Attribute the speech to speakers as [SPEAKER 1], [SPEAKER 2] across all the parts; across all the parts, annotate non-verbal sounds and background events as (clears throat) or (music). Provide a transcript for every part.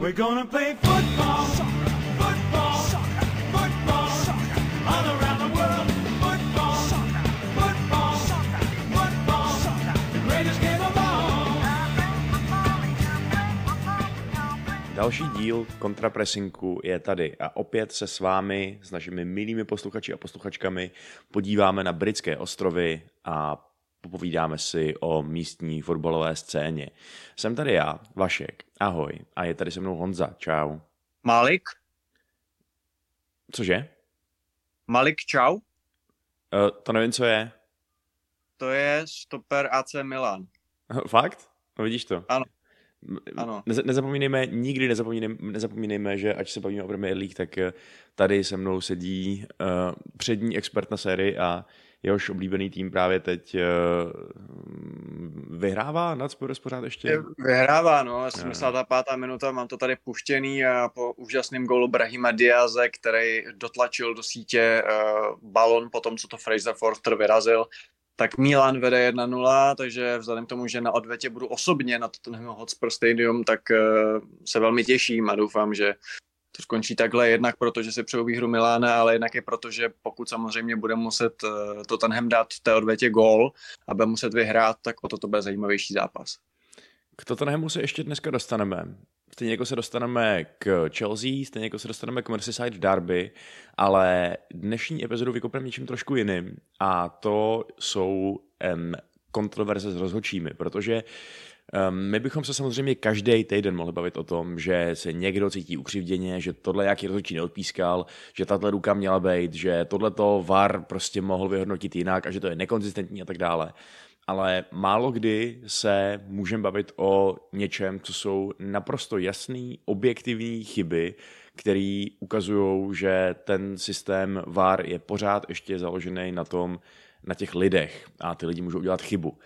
[SPEAKER 1] We're gonna play football.
[SPEAKER 2] Další díl kontrapresinku je tady a opět se s vámi, s našimi milými posluchači a posluchačkami podíváme na britské ostrovy a popovídáme si o místní fotbalové scéně. Jsem tady já, Vašek, ahoj, a je tady se mnou Honza, čau.
[SPEAKER 3] Malik?
[SPEAKER 2] Cože?
[SPEAKER 3] Malik čau?
[SPEAKER 2] Uh, to nevím, co je.
[SPEAKER 3] To je stoper AC Milan. (laughs)
[SPEAKER 2] Fakt? No vidíš to.
[SPEAKER 3] Ano. Ano.
[SPEAKER 2] Neze- nezapomínejme, nikdy nezapomínejme, nezapomínejme, že ať se bavíme o Premier League, tak eh, tady se mnou sedí uh, přední expert na sérii a jehož oblíbený tým právě teď uh, vyhrává nad Spurs pořád ještě.
[SPEAKER 3] Vyhrává, no, 75. minuta, mám to tady puštěný a po úžasném golu Brahima Diaze, který dotlačil do sítě uh, balon po tom, co to Fraser Forster vyrazil, tak Milan vede 1-0, takže vzhledem k tomu, že na odvetě budu osobně na Tottenham Hotspur Stadium, tak uh, se velmi těším a doufám, že to skončí takhle jednak proto, že si přeju výhru Milána, ale jednak i proto, že pokud samozřejmě bude muset uh, Tottenham dát v té odvetě gól a bude muset vyhrát, tak o to to bude zajímavější zápas.
[SPEAKER 2] K Tottenhamu se ještě dneska dostaneme. Stejně jako se dostaneme k Chelsea, stejně jako se dostaneme k Merseyside Derby, ale dnešní epizodu vykopneme něčím trošku jiným a to jsou um, kontroverze s rozhodčími, protože my bychom se samozřejmě každý týden mohli bavit o tom, že se někdo cítí ukřivděně, že tohle jaký rozhodčí neodpískal, že tahle ruka měla být, že tohleto VAR prostě mohl vyhodnotit jinak a že to je nekonzistentní a tak dále ale málo kdy se můžeme bavit o něčem, co jsou naprosto jasný, objektivní chyby, které ukazují, že ten systém VAR je pořád ještě založený na tom, na těch lidech a ty lidi můžou udělat chybu.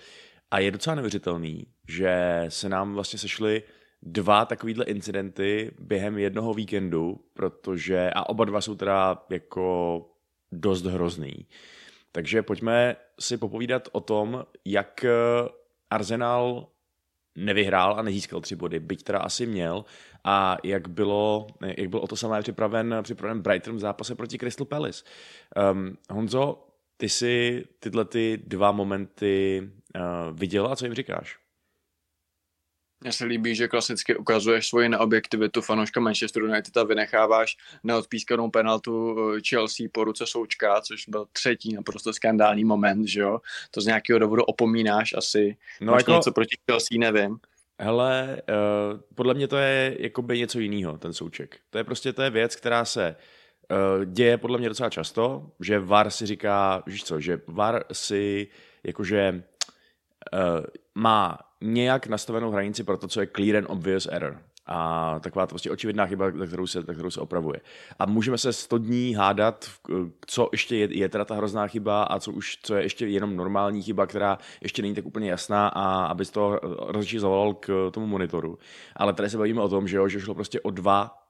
[SPEAKER 2] A je docela neuvěřitelný, že se nám vlastně sešly dva takovýhle incidenty během jednoho víkendu, protože, a oba dva jsou teda jako dost hrozný. Takže pojďme si popovídat o tom, jak Arsenal nevyhrál a nezískal tři body, byť teda asi měl, a jak, bylo, jak byl o to samé připraven, připraven Brighton v zápase proti Crystal Palace. Um, Honzo, ty si tyhle ty dva momenty uh, viděl a co jim říkáš?
[SPEAKER 3] Mně se líbí, že klasicky ukazuješ svoji neobjektivitu fanouška Manchester United a vynecháváš neodpískanou penaltu Chelsea po ruce Součka, což byl třetí naprosto skandální moment, že jo? To z nějakého důvodu opomínáš asi. No Máš jako... něco proti Chelsea, nevím.
[SPEAKER 2] Hele, uh, podle mě to je jakoby něco jiného, ten souček. To je prostě to je věc, která se uh, děje podle mě docela často, že VAR si říká, víš co, že VAR si jakože má nějak nastavenou hranici pro to, co je clear and obvious error. A taková to prostě očividná chyba, za kterou se, za kterou se opravuje. A můžeme se 100 dní hádat, co ještě je, je teda ta hrozná chyba a co už co je ještě jenom normální chyba, která ještě není tak úplně jasná a aby z toho rozhodčí zavolal k tomu monitoru. Ale tady se bavíme o tom, že, jo, že šlo prostě o dva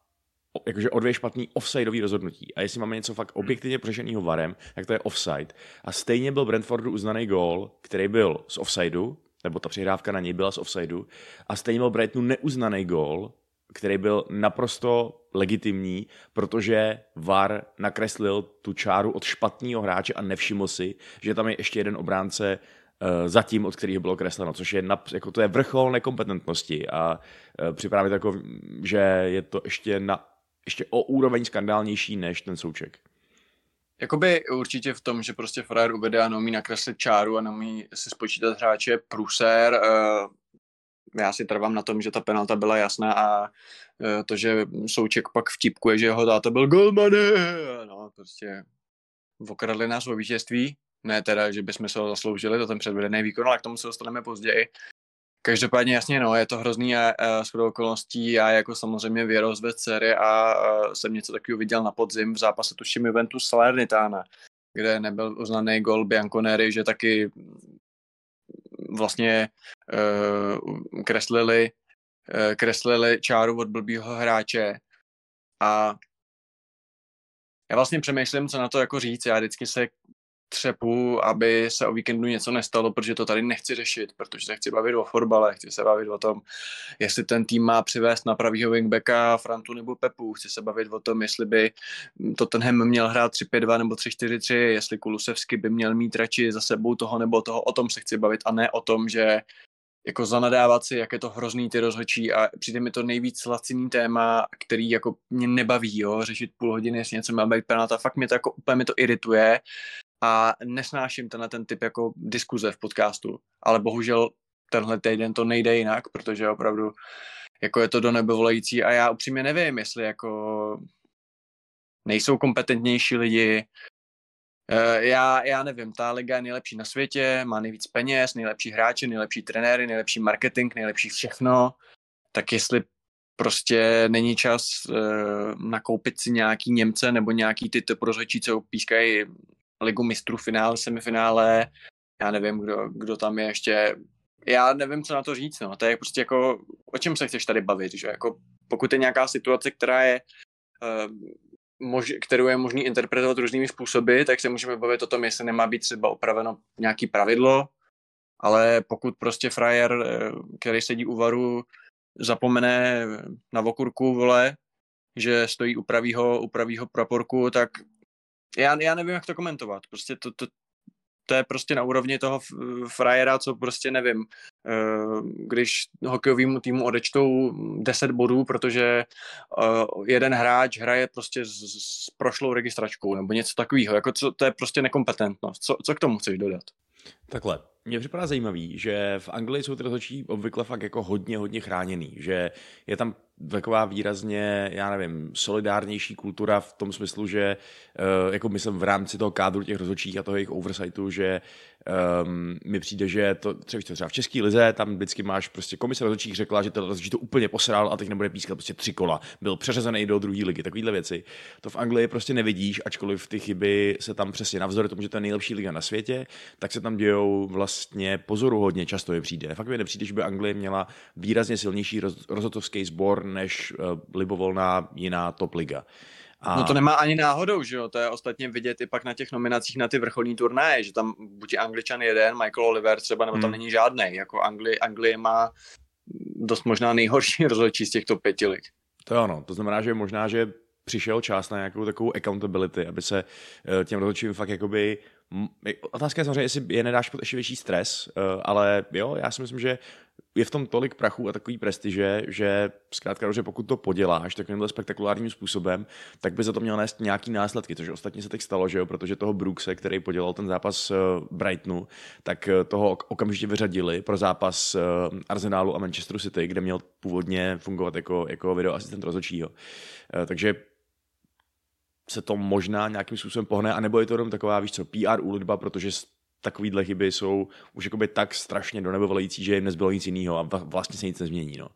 [SPEAKER 2] jakože o dvě špatný offsideový rozhodnutí. A jestli máme něco fakt objektivně proženého varem, tak to je offside. A stejně byl Brentfordu uznaný gól, který byl z offsideu, nebo ta přihrávka na něj byla z offsideu, a stejně byl Brightonu neuznaný gól, který byl naprosto legitimní, protože VAR nakreslil tu čáru od špatného hráče a nevšiml si, že tam je ještě jeden obránce uh, zatím, od kterého bylo kresleno, což je, na, jako to je vrchol nekompetentnosti a uh, připravit jako, že je to ještě, na, ještě o úroveň skandálnější než ten souček.
[SPEAKER 3] Jakoby určitě v tom, že prostě frajer uvede a neumí nakreslit čáru a neumí si spočítat hráče prusér. Uh, já si trvám na tom, že ta penalta byla jasná a uh, to, že Souček pak vtipkuje, že jeho táta byl golmane. No, prostě okradli nás o vítězství. Ne teda, že bychom se ho zasloužili, to ten předvedený výkon, ale k tomu se dostaneme později. Každopádně jasně, no, je to hrozný a, a shodou okolností. Já jako samozřejmě věrost ve dcery a, a jsem něco takového viděl na podzim v zápase tuším Juventus Salernitana, kde nebyl uznaný gol Bianconeri, že taky vlastně uh, kreslili, uh, kreslili čáru od blbýho hráče a já vlastně přemýšlím, co na to jako říct. Já vždycky se třepu, aby se o víkendu něco nestalo, protože to tady nechci řešit, protože se chci bavit o fotbale, chci se bavit o tom, jestli ten tým má přivést na pravýho wingbacka Frantu nebo Pepu, chci se bavit o tom, jestli by Tottenham měl hrát 3-5-2 nebo 3-4-3, jestli Kulusevsky by měl mít radši za sebou toho nebo toho, o tom se chci bavit a ne o tom, že jako zanadávat si, jak je to hrozný ty rozhočí a přijde mi to nejvíc laciný téma, který jako mě nebaví, jo, řešit půl hodiny, jestli něco má být penalta, fakt mě to jako úplně mi to irituje a nesnáším tenhle ten typ jako diskuze v podcastu, ale bohužel tenhle týden to nejde jinak, protože opravdu jako je to do nebe volající a já upřímně nevím, jestli jako nejsou kompetentnější lidi, Eh, já, já nevím, ta liga je nejlepší na světě, má nejvíc peněz, nejlepší hráče, nejlepší trenéry, nejlepší marketing, nejlepší všechno, tak jestli prostě není čas uh, nakoupit si nějaký Němce nebo nějaký ty typ rozhodčí, co pískají ligu mistrů finále, semifinále, já nevím, kdo, kdo tam je ještě, já nevím, co na to říct, no, to je prostě jako, o čem se chceš tady bavit, že jako pokud je nějaká situace, která je uh, mož, kterou je možný interpretovat různými způsoby, tak se můžeme bavit o tom, jestli nemá být třeba opraveno nějaký pravidlo, ale pokud prostě frajer, eh, který sedí u varu, zapomene na vokurku, vole, že stojí u pravýho, u pravýho praporku, tak já, já nevím, jak to komentovat. Prostě to, to, to je prostě na úrovni toho frajera, co prostě nevím, eh, když hokejovýmu týmu odečtou 10 bodů, protože eh, jeden hráč hraje prostě s prošlou registračkou nebo něco takového, jako co, to je prostě nekompetentnost. Co, co k tomu chceš dodat?
[SPEAKER 2] Takhle, mně připadá zajímavý, že v Anglii jsou ty rozhodčí obvykle fakt jako hodně, hodně chráněný, že je tam taková výrazně, já nevím, solidárnější kultura v tom smyslu, že uh, jako myslím v rámci toho kádru těch rozhodčích a toho jejich oversightu, že um, mi přijde, že to třeba, třeba v České lize, tam vždycky máš prostě komise rozhodčích řekla, že to rozhodčí to úplně posral a teď nebude pískat prostě tři kola. Byl přeřazený do druhé ligy, takovéhle věci. To v Anglii prostě nevidíš, ačkoliv ty chyby se tam přesně navzdory tomu, že to je nejlepší liga na světě, tak se tam dějou vlastně pozoruhodně často je přijde. Fakt mi nepřijde, že by Anglie měla výrazně silnější roz, rozhodcovský sbor než uh, libovolná jiná top liga.
[SPEAKER 3] A... No to nemá ani náhodou, že jo, to je ostatně vidět i pak na těch nominacích na ty vrcholní turnaje, že tam buď je Angličan jeden, Michael Oliver třeba, nebo tam hmm. není žádný. Jako Anglie, Anglie má dost možná nejhorší (laughs) rozhodčí z těchto pěti lig.
[SPEAKER 2] To ano, to znamená, že možná, že přišel čas na nějakou takovou accountability, aby se eh, těm rozhodčím fakt jakoby Otázka je samozřejmě, jestli je nedáš pod ještě větší stres, eh, ale jo, já si myslím, že je v tom tolik prachu a takový prestiže, že zkrátka, že pokud to poděláš takovýmhle spektakulárním způsobem, tak by za to měl nést nějaký následky, což ostatně se teď stalo, že jo, protože toho Brookse, který podělal ten zápas eh, Brightonu, tak eh, toho okamžitě vyřadili pro zápas Arsenalu a Manchesteru City, kde měl původně fungovat jako, jako videoasistent rozhodčího. Takže se to možná nějakým způsobem pohne, anebo je to jenom taková, víš co, PR úlitba, protože takovýhle chyby jsou už jakoby tak strašně do nebe volající, že jim nezbylo nic jiného a vlastně se nic nezmění, no.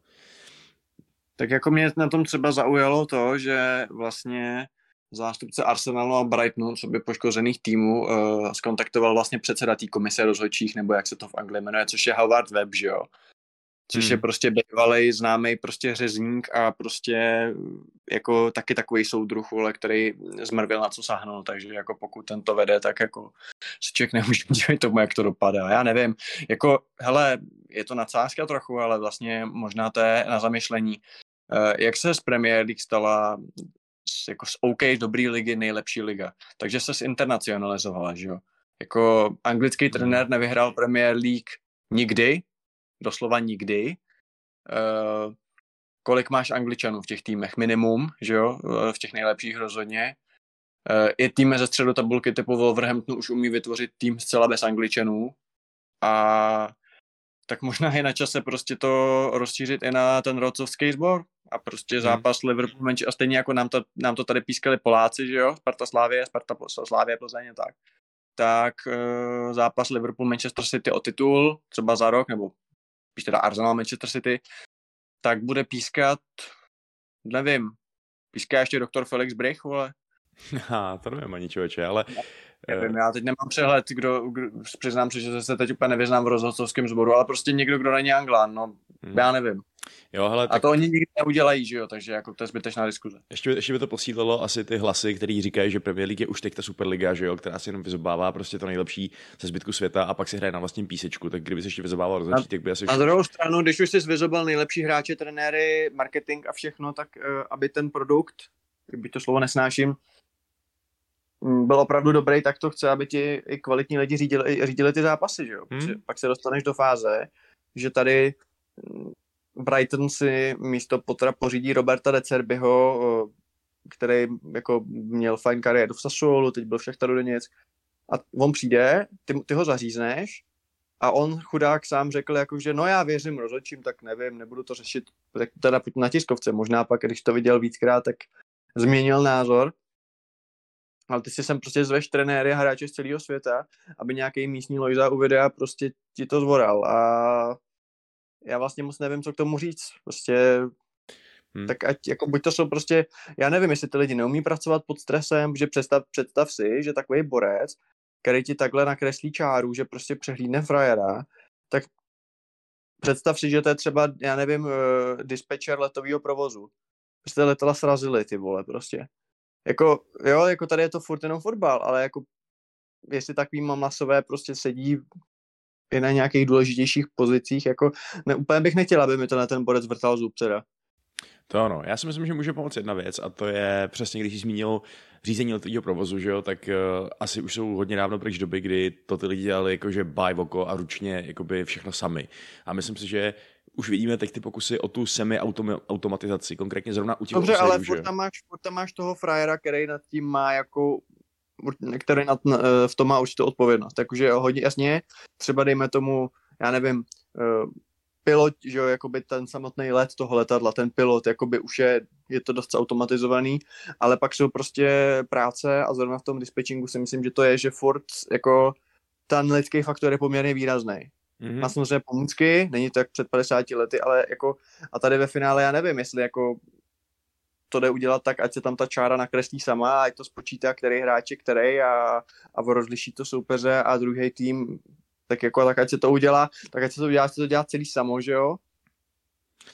[SPEAKER 3] Tak jako mě na tom třeba zaujalo to, že vlastně zástupce Arsenalu a Brightonu, co by poškozených týmů, uh, skontaktoval vlastně předseda té komise rozhodčích, nebo jak se to v Anglii jmenuje, což je Howard Webb, že jo což hmm. je prostě bývalý známý prostě řezník a prostě jako taky takový soudruh, ale který zmrvil na co sáhnul, takže jako pokud ten to vede, tak jako se člověk nemůže (laughs) dívat tomu, jak to dopadá. Já nevím, jako hele, je to nadsázka trochu, ale vlastně možná to je na zamyšlení. Uh, jak se z Premier League stala jako z OK dobrý ligy nejlepší liga, takže se zinternacionalizovala, že jo. Jako anglický hmm. trenér nevyhrál Premier League nikdy, doslova nikdy. Uh, kolik máš angličanů v těch týmech? Minimum, že jo, eh, v těch nejlepších rozhodně. Uh, I týmy ze středu tabulky typu Wolverhampton už umí vytvořit tým zcela bez angličanů a tak možná je na čase prostě to rozšířit i na ten rodcovský sbor a prostě hmm. zápas Liverpool menší a stejně jako nám to, nám to tady pískali Poláci, že jo, Sparta Slávě, Sparta Slávě Plzeň tak tak zápas Liverpool Manchester City o titul, třeba za rok, nebo spíš teda Arsenal Manchester City, tak bude pískat, nevím, píská ještě doktor Felix Brich, vole. (laughs)
[SPEAKER 2] Ha, to nevím ani člověče, ale...
[SPEAKER 3] Nevím, já teď nemám přehled, kdo, kdo přiznám se, že se teď úplně nevyznám v rozhodcovském sboru, ale prostě někdo, kdo není Anglán, no, hmm. já nevím.
[SPEAKER 2] Jo, hele,
[SPEAKER 3] A
[SPEAKER 2] tak
[SPEAKER 3] to oni nikdy neudělají, že jo, takže jako to je zbytečná diskuze.
[SPEAKER 2] ještě, ještě by to posílilo asi ty hlasy, který říkají, že Premier League je už teď ta Superliga, že jo, která si jenom vyzobává prostě to nejlepší ze zbytku světa a pak si hraje na vlastním písečku, tak kdyby se ještě vyzobával rozhodčí, tak by asi
[SPEAKER 3] Na druhou stranu, když už jsi vyzobal nejlepší hráče, trenéry, marketing a všechno, tak uh, aby ten produkt, kdyby to slovo nesnáším, byl opravdu dobrý, tak to chce, aby ti i kvalitní lidi řídili, řídili ty zápasy, že jo?
[SPEAKER 2] Hmm.
[SPEAKER 3] Pak se dostaneš do fáze, že tady mm, Brighton si místo Potra pořídí Roberta de Cerbyho, eh, který jako měl fajn kariéru v Sassuolu, teď byl v Šachtaru Doněck. A on přijde, ty, ty ho zařízneš a on chudák sám řekl, jako, že no já věřím rozhodčím, tak nevím, nebudu to řešit tak teda na tiskovce. Možná pak, když to viděl víckrát, tak změnil názor. Ale ty si sem prostě zveš trenéry a hráče z celého světa, aby nějaký místní Lojza u videa prostě ti to zvoral. A já vlastně moc nevím, co k tomu říct. Prostě
[SPEAKER 2] Hmm.
[SPEAKER 3] tak ať, jako buď to jsou prostě, já nevím, jestli ty lidi neumí pracovat pod stresem, že představ, představ si, že takový borec, který ti takhle nakreslí čáru, že prostě přehlídne frajera, tak představ si, že to je třeba, já nevím, uh, dispečer letového provozu. Prostě letela srazili ty vole prostě. Jako, jo, jako tady je to furt jenom fotbal, ale jako jestli takový masové prostě sedí i na nějakých důležitějších pozicích, jako ne, úplně bych nechtěl, aby mi to na ten borec vrtal zub teda.
[SPEAKER 2] To ano, já si myslím, že může pomoct jedna věc a to je přesně, když jsi zmínil řízení letového provozu, že jo, tak uh, asi už jsou hodně dávno pryč doby, kdy to ty lidi dělali jakože by oko a ručně jakoby všechno sami. A myslím si, že už vidíme teď ty pokusy o tu semi-automatizaci, konkrétně zrovna u těch
[SPEAKER 3] Dobře, ale furt tam, máš, furt tam máš toho frajera, který nad tím má jako který nad, eh, v tom má určitou odpovědnost. Takže hodně jasně, třeba dejme tomu, já nevím, eh, pilot, že jo, jakoby ten samotný let toho letadla, ten pilot, jakoby už je, je to dost automatizovaný, ale pak jsou prostě práce a zrovna v tom dispatchingu si myslím, že to je, že furt jako ten lidský faktor je poměrně výrazný.
[SPEAKER 2] Mhm.
[SPEAKER 3] Má samozřejmě pomůcky, není to jak před 50 lety, ale jako a tady ve finále já nevím, jestli jako to jde udělat tak, ať se tam ta čára nakreslí sama, ať to spočítá, který hráč je který a, a rozliší to soupeře a druhý tým, tak jako tak ať se to udělá, tak ať se to udělá, se to dělá celý samo, že jo?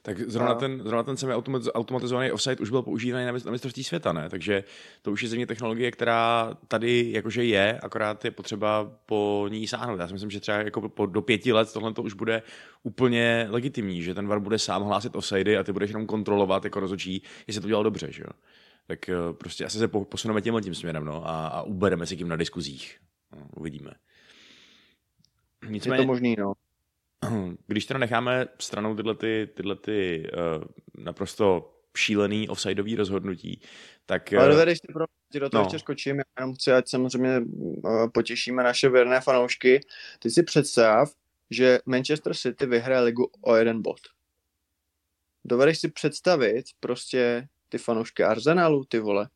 [SPEAKER 2] Tak zrovna
[SPEAKER 3] A-
[SPEAKER 2] ten, zrovna ten semi-automatizovaný offside už byl používaný na, na mistrovství světa, ne? Takže to už je země technologie, která tady jakože je, akorát je potřeba po ní sáhnout. Já si myslím, že třeba jako po, do pěti let tohle to už bude úplně legitimní, že ten VAR bude sám hlásit offsidy a ty budeš jenom kontrolovat jako rozhodčí, jestli to udělal dobře, že jo? Tak eh, prostě asi se po- posuneme tímhle tím směrem, no, a, a ubereme si tím na diskuzích. No, uvidíme.
[SPEAKER 3] Je
[SPEAKER 2] Nicméně,
[SPEAKER 3] to možný, no. (clears throat)
[SPEAKER 2] když teda necháme stranou tyhle, ty, tyhle ty, uh, naprosto šílený offsideový rozhodnutí, tak
[SPEAKER 3] Ale
[SPEAKER 2] eh,
[SPEAKER 3] dovedeš si pro, ti do toho
[SPEAKER 2] no.
[SPEAKER 3] ještě skočím, já jenom chci, ať samozřejmě uh, potěšíme naše věrné fanoušky. Ty si představ, že Manchester City vyhraje ligu o jeden bod. Dovedeš si představit prostě ty fanoušky Arsenalu, ty vole.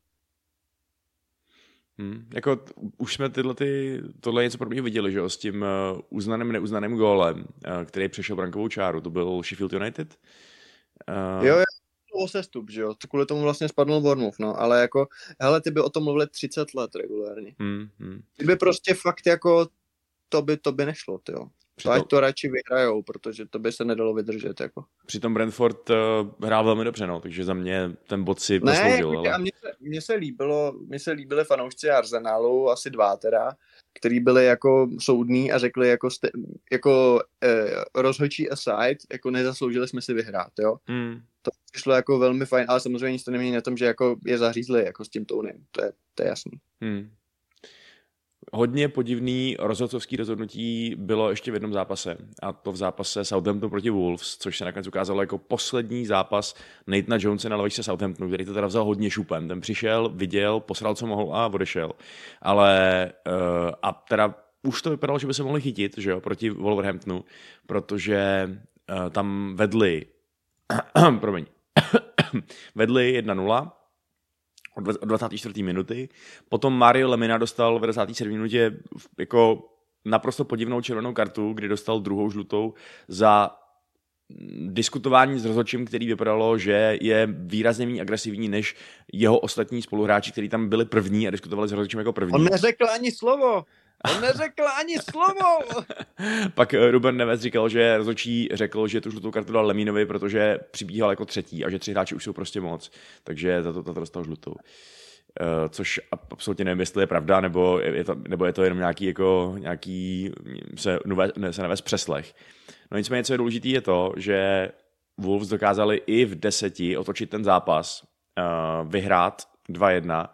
[SPEAKER 2] Hm, jako t- už jsme tyhle ty, tohle něco podobného viděli, že jo, s tím uh, uznaným, neuznaným gólem, uh, který přešel brankovou čáru, to byl Sheffield United. Uh,
[SPEAKER 3] Jo, jo, o sestup, že jo, to kvůli tomu vlastně spadl Bournemouth, no, ale jako, hele, ty by o tom mluvili 30 let regulárně.
[SPEAKER 2] hm, hm.
[SPEAKER 3] Ty by prostě fakt jako, to by, to by nešlo, ty jo. To
[SPEAKER 2] Přitom,
[SPEAKER 3] ať to radši vyhrajou, protože to by se nedalo vydržet, jako.
[SPEAKER 2] přitom Brentford uh, hrál velmi dobře, no, takže za mě ten bod si
[SPEAKER 3] Ne,
[SPEAKER 2] zasloužil.
[SPEAKER 3] jako, a
[SPEAKER 2] ale...
[SPEAKER 3] mně se, mně se líbilo, mně se líbili fanoušci Arsenalu, asi dva teda, který byli jako soudní a řekli jako, ste, jako eh, rozhodčí aside, jako nezasloužili jsme si vyhrát, jo.
[SPEAKER 2] Hm,
[SPEAKER 3] To přišlo jako velmi fajn, ale samozřejmě nic to nemění na tom, že jako je zařízli jako s tím tounem, to je, to je jasný.
[SPEAKER 2] Hmm. Hodně podivný rozhodcovský rozhodnutí bylo ještě v jednom zápase. A to v zápase Southampton proti Wolves, což se nakonec ukázalo jako poslední zápas Nathana Jonesa na lavičce Southamptonu, který to teda vzal hodně šupem. Ten přišel, viděl, posral, co mohl a odešel. Ale uh, a teda už to vypadalo, že by se mohli chytit, že jo, proti Wolverhamptonu, protože uh, tam vedli (coughs) promiň, (coughs) vedli 1-0 od dv- od 24. minuty. Potom Mario Lemina dostal v 27. minutě jako naprosto podivnou červenou kartu, kdy dostal druhou žlutou za diskutování s rozhodčím, který vypadalo, že je výrazně méně agresivní než jeho ostatní spoluhráči, kteří tam byli první a diskutovali s rozhodčím jako první.
[SPEAKER 3] On neřekl ani slovo. On neřekl ani slovo! (laughs)
[SPEAKER 2] Pak eh, Ruben Neves říkal, že rozhodčí řekl, že tu žlutou kartu dal Lemínovi, protože přibíhal jako třetí a že tři hráči už jsou prostě moc. Takže za to, to dostal žlutou. Uh, což absolutně nevím, jestli je pravda, nebo je to, nebo je to jenom nějaký, jako, nějaký se, nové, ne, se nevést přeslech. No nicméně, co je důležité, je to, že Wolves dokázali i v deseti otočit ten zápas, uh, vyhrát 2-1.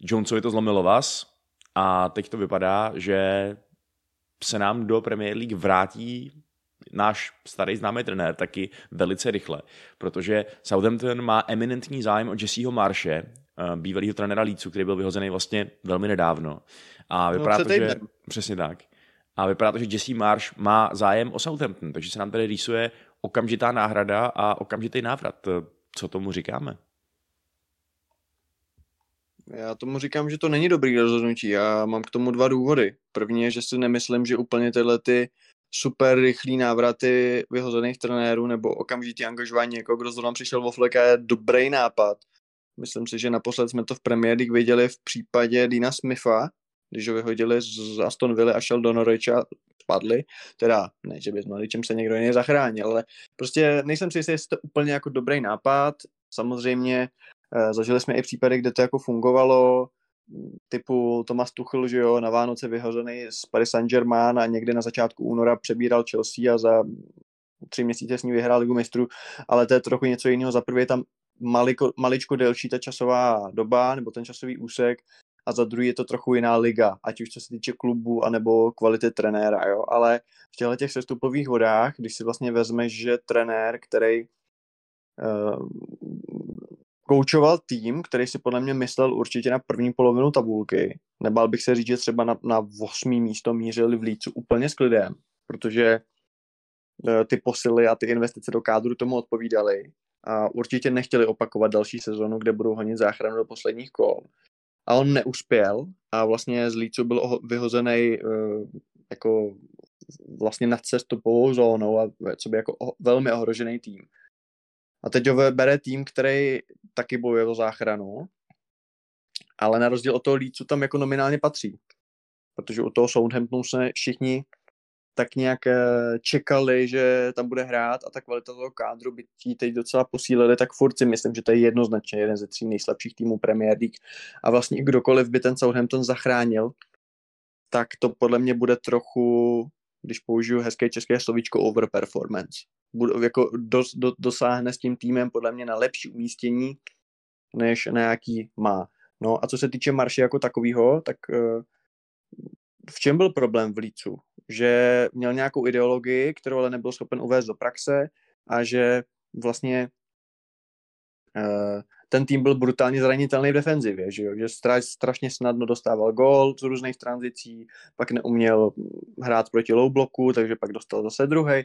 [SPEAKER 2] Jonesovi to zlomilo vás a teď to vypadá, že se nám do Premier League vrátí náš starý známý trenér taky velice rychle, protože Southampton má eminentní zájem o Jesseho Marše, eh, bývalého trenéra Leedsu, který byl vyhozený vlastně velmi nedávno. A
[SPEAKER 3] No,
[SPEAKER 2] vypadá
[SPEAKER 3] před
[SPEAKER 2] to, že... Přesně tak. A vypadá to, že Jesse Marsh má zájem o Southampton, takže se nám tady rýsuje okamžitá náhrada a okamžitý návrat. Co tomu říkáme?
[SPEAKER 3] Já tomu říkám, že to není dobrý rozhodnutí. Já mám k tomu dva důvody. První je, že si nemyslím, že úplně tyhle ty super rychlý návraty vyhozených trenérů nebo okamžitý angažování, jako kdo zrovna přišel o Fleka, je dobrý nápad. Myslím si, že naposled jsme to v Premier League viděli v případě Dina Smitha, když ho vyhodili z Aston Villa a šel do Norwich a spadli. Teda, ne, že by s Norwichem se někdo jiný zachránil, ale prostě nejsem si jistý, jestli to úplně jako dobrý nápad. Samozřejmě zažili jsme i případy, kde to jako fungovalo, typu Thomas Tuchel, že jo, na Vánoce vyhozený z Paris Saint-Germain a někdy na začátku února přebíral Chelsea a za tři měsíce s ní vyhrál ligu mistrů, ale to je trochu něco jiného. Za prvé je tam maliko, maličko delší ta časová doba nebo ten časový úsek a za druhý je to trochu jiná liga, ať už co se týče klubu anebo kvality trenéra, jo, ale v těchto těch sestupových vodách, když si vlastně vezmeš, že trenér, který uh, koučoval tým, který si podle mě myslel určitě na první polovinu tabulky. Nebál bych se říct, že třeba na, na osmý místo mířili v Lícu úplně s klidem, protože eh, ty posily a ty investice do kádru tomu odpovídaly a určitě nechtěli opakovat další sezonu, kde budou honit záchranu do posledních kol. A on neuspěl a vlastně z Lícu byl vyhozený uh, jako vlastně nad cestupovou zónou a co by jako velmi ohrožený tým. A teď ho bere tým, který taky bojuje o záchranu, ale na rozdíl od toho Leedsu tam jako nominálně patří. Protože u toho Southamptonu se všichni tak nějak eh, čekali, že tam bude hrát a ta kvalita toho kádru by ti teď docela posílili, tak furt si myslím, že to je jednoznačně jeden ze tří nejslabších týmů Premier League. A vlastně kdokoliv by ten Southampton zachránil, tak to podle mě bude trochu, když použiju hezké české slovíčko, overperformance. Budu, jako dos, do, dosáhne s tím týmem podle mě na lepší umístění, než na jaký má. No a co se týče marše jako takového, tak uh, v čem byl problém v Lícu? Že měl nějakou ideologii, kterou ale nebyl schopen uvést do praxe a že vlastně uh, ten tým byl brutálně zranitelný v defenzivě, že, jo? že stra, strašně snadno dostával gól z různých tranzicí, pak neuměl hrát proti low bloku, takže pak dostal zase druhý.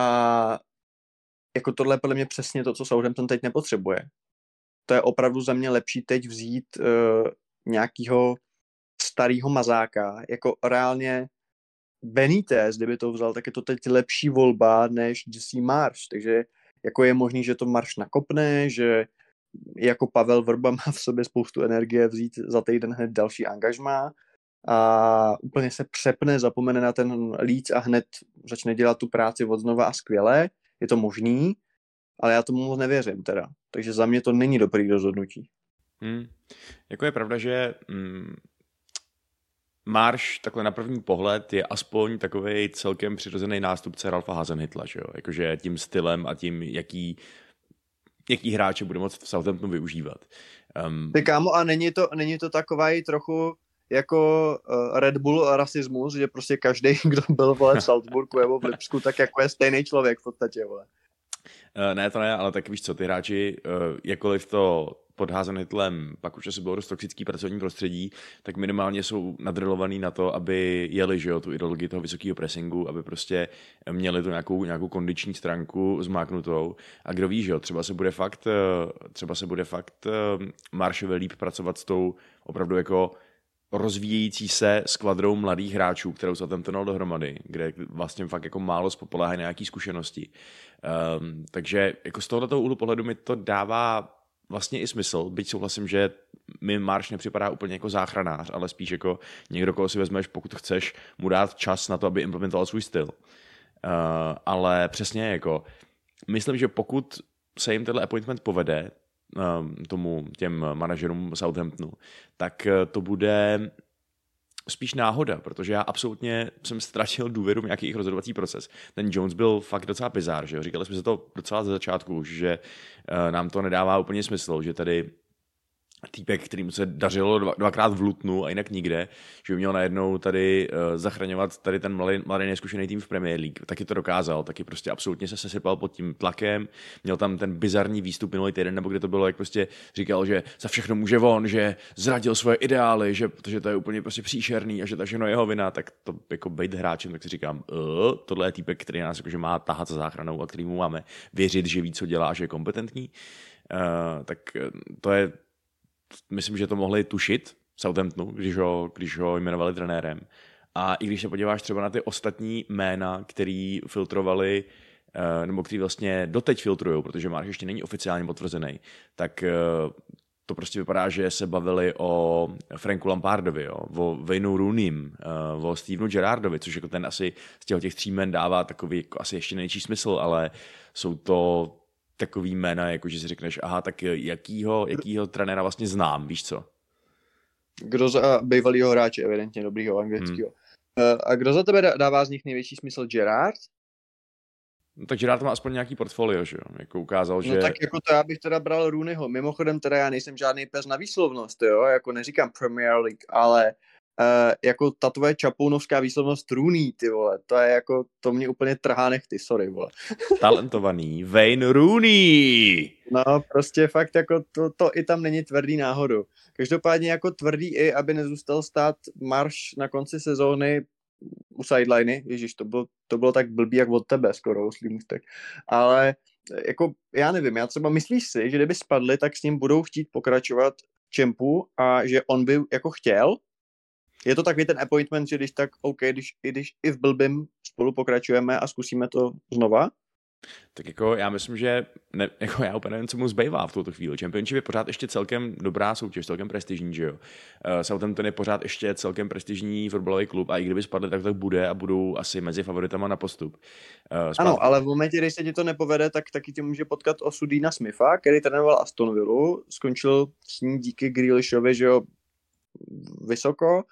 [SPEAKER 3] A jako tohle je podle mě přesně to, co Southampton teď nepotřebuje. To je opravdu za mě lepší teď vzít uh, nějakýho starého mazáka, jako reálně Benítez, kdyby to vzal, tak je to teď lepší volba než Jesse Marsh, takže jako je možný, že to Marsh nakopne, že jako Pavel Vrba má v sobě spoustu energie vzít za týden hned další angažmá a úplně se přepne, zapomene na ten líc a hned začne dělat tu práci od znova a skvěle. Je to možný, ale já tomu moc nevěřím teda. Takže za mě to není dobrý rozhodnutí.
[SPEAKER 2] Hmm. Jako je pravda, že mm, Marš takhle na první pohled je aspoň takový celkem přirozený nástupce Ralfa Hazenhitla, že jo? Jakože tím stylem a tím, jaký, jaký hráče bude moct v Southamptonu využívat. Um,
[SPEAKER 3] Ty kámo, a není to, není to takový trochu jako uh, Red Bull rasismus, že prostě každý, (laughs) kdo byl vole, v Salzburgu nebo v Lipsku, tak jako je stejný člověk v podstatě, vole.
[SPEAKER 2] Uh, ne, to ne, ale tak víš co, ty hráči, uh, jakkoliv to podházen hitlem, pak už asi bylo dost toxický pracovní prostředí, tak minimálně jsou nadrilovaný na to, aby jeli že jo, tu ideologii toho vysokého pressingu, aby prostě měli tu nějakou, nějakou kondiční stránku zmáknutou. A kdo ví, že jo, třeba se bude fakt, třeba se bude fakt Maršové líp pracovat s tou opravdu jako rozvíjející se skvadrou mladých hráčů, kterou se tam tenol dohromady, kde vlastně fakt jako málo spopoléhají na nějaké zkušenosti. Um, takže jako z tohoto úhlu pohledu mi to dává vlastně i smysl, byť souhlasím, že mi Marš nepřipadá úplně jako záchranář, ale spíš jako někdo, koho si vezmeš, pokud chceš mu dát čas na to, aby implementoval svůj styl. Uh, ale přesně jako, myslím, že pokud se jim tenhle appointment povede, um, tomu těm manažerům Southamptonu, tak uh, to bude spíš náhoda, protože já absolutně jsem ztratil důvěru v nějaký rozhodovací proces. Ten Jones byl fakt docela bizár, že jo? Říkali jsme se to docela ze začátku, že uh, nám to nedává úplně smysl, že tady týpek, kterým se dařilo dva, dvakrát v Lutnu a jinak nikde, že by měl najednou tady uh, zachraňovat tady ten mladý, mladý neskušený tým v Premier League. Taky to dokázal, taky prostě absolutně se sesypal pod tím tlakem. Měl tam ten bizarní výstup minulý týden, nebo kde to bylo, jak prostě říkal, že za všechno může on, že zradil svoje ideály, že protože to je úplně prostě příšerný a že to všechno jeho vina, tak to jako být hráčem, tak si říkám, uh, tohle je týpek, který nás jakože má tahat za záchranou a kterýmu máme věřit, že ví, co dělá, že je kompetentní. Uh, tak to je myslím, že to mohli tušit Southamptonu, když ho, když ho jmenovali trenérem. A i když se podíváš třeba na ty ostatní jména, který filtrovali, eh, nebo který vlastně doteď filtrují, protože Marš ještě není oficiálně potvrzený, tak eh, to prostě vypadá, že se bavili o Franku Lampardovi, jo, o Waynu Rooneym, eh, o Stevenu Gerardovi, což jako ten asi z těch, těch tří men dává takový jako asi ještě největší smysl, ale jsou to takový jména, jako že si řekneš, aha, tak jakýho, jakýho trenéra vlastně znám, víš co?
[SPEAKER 3] Kdo za bývalýho hráče, evidentně dobrýho anglického. Hmm. A kdo za tebe dává z nich největší smysl? Gerard?
[SPEAKER 2] No, tak Gerard má aspoň nějaký portfolio, že jo? Jako ukázal,
[SPEAKER 3] no,
[SPEAKER 2] že...
[SPEAKER 3] No tak jako to já bych teda bral Rooneyho. Mimochodem teda já nejsem žádný pes na výslovnost, jo? Jako neříkám Premier League, ale uh, jako ta tvoje čapounovská výslovnost Rooney, ty vole, to je jako, to mě úplně trhá nechty, sorry, vole. (laughs)
[SPEAKER 2] Talentovaný Wayne Rooney!
[SPEAKER 3] No, prostě fakt jako to, to i tam není tvrdý náhodou. Každopádně jako tvrdý i, aby nezůstal stát marš na konci sezóny u sideliny, ježiš, to bylo, to bylo tak blbý jak od tebe skoro, tak. Ale jako, já nevím, já třeba myslíš si, že kdyby spadli, tak s ním budou chtít pokračovat čempu a že on by jako chtěl, je to takový ten appointment, že když tak, OK, když, i když i v blbým spolu pokračujeme a zkusíme to znova?
[SPEAKER 2] Tak jako já myslím, že ne, (laughs) jako já úplně nevím, co mu zbývá v tuto chvíli. Championship je pořád ještě celkem dobrá soutěž, celkem prestižní, že jo. Uh, Southampton je pořád ještě celkem prestižní fotbalový klub a i kdyby spadli, tak tak bude a budou asi mezi favoritama na postup.
[SPEAKER 3] Uh, ano, ale v momentě, když se ti to nepovede, tak taky ti může potkat osud Dina Smitha, který trénoval Aston Villa, skončil s ní díky Grealishovi, že jo, vysoko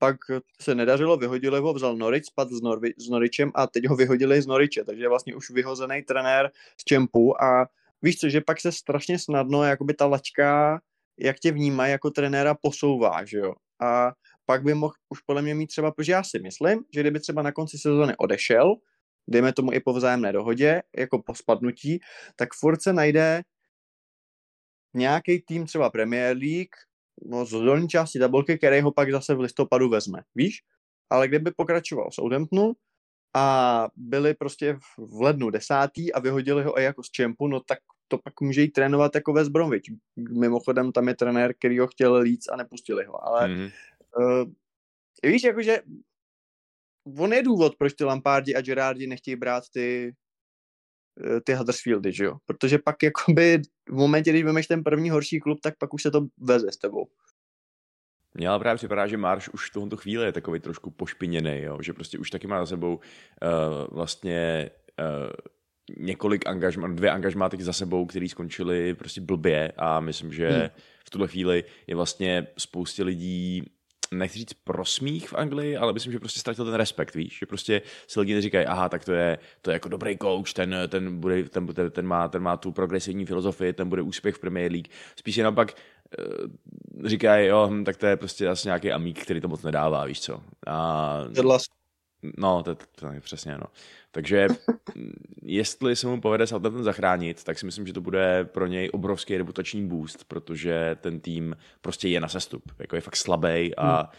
[SPEAKER 3] pak se nedařilo, vyhodili ho, vzal Norwich, spad s, Norvi, s Norwichem a teď ho vyhodili z Norwiche, takže je vlastně už vyhozený trenér z Čempu a víš co, že pak se strašně snadno jakoby ta laťka, jak tě vnímá jako trenéra, posouvá, že jo. A pak by mohl už podle mě mít třeba, protože já si myslím, že kdyby třeba na konci sezóny odešel, dejme tomu i po vzájemné dohodě, jako po spadnutí, tak furt se najde nějaký tým třeba Premier League, no, z dolní části tabulky, který ho pak zase v listopadu vezme, víš? Ale kdyby pokračoval Southamptonu a byli prostě v lednu desátý a vyhodili ho i jako z čempu, no tak to pak může jít trénovat jako West Bromwich. Mimochodem tam je trenér, který ho chtěl líc a nepustili ho, ale mm-hmm. uh, víš, jakože on je důvod, proč ty Lampardi a Gerardi nechtějí brát ty ty Huddersfieldy, že jo? Protože pak (laughs) jakoby v momentě, když vymeš ten první horší klub, tak pak už se to veze s tebou.
[SPEAKER 2] Mně ale právě připadá, že Marš už v tomto chvíli je takový trošku pošpiněný, jo? že prostě už taky má za sebou uh, vlastně uh, několik angažmá, dvě angažmá teď za sebou, které skončily prostě blbě a myslím, že hmm. v tuhle chvíli je vlastně spoustě lidí nechci říct prosmích v Anglii, ale myslím, že prostě ztratil ten respekt, víš, že prostě si lidi neříkají, aha, tak to je, to je jako dobrý coach, ten, ten, bude, ten, ten, ten, má, ten má tu progresivní filozofii, ten bude úspěch v Premier League. Spíš je naopak uh, říkají, jo, hm, tak to je prostě asi nějaký amík, který to moc nedává, víš co. A, No, to, to, to je přesně, no. Takže (laughs) jestli se mu povede Southampton zachránit, tak si myslím, že to bude pro něj obrovský reputační boost, protože ten tým prostě je na sestup. Jako je fakt slabý a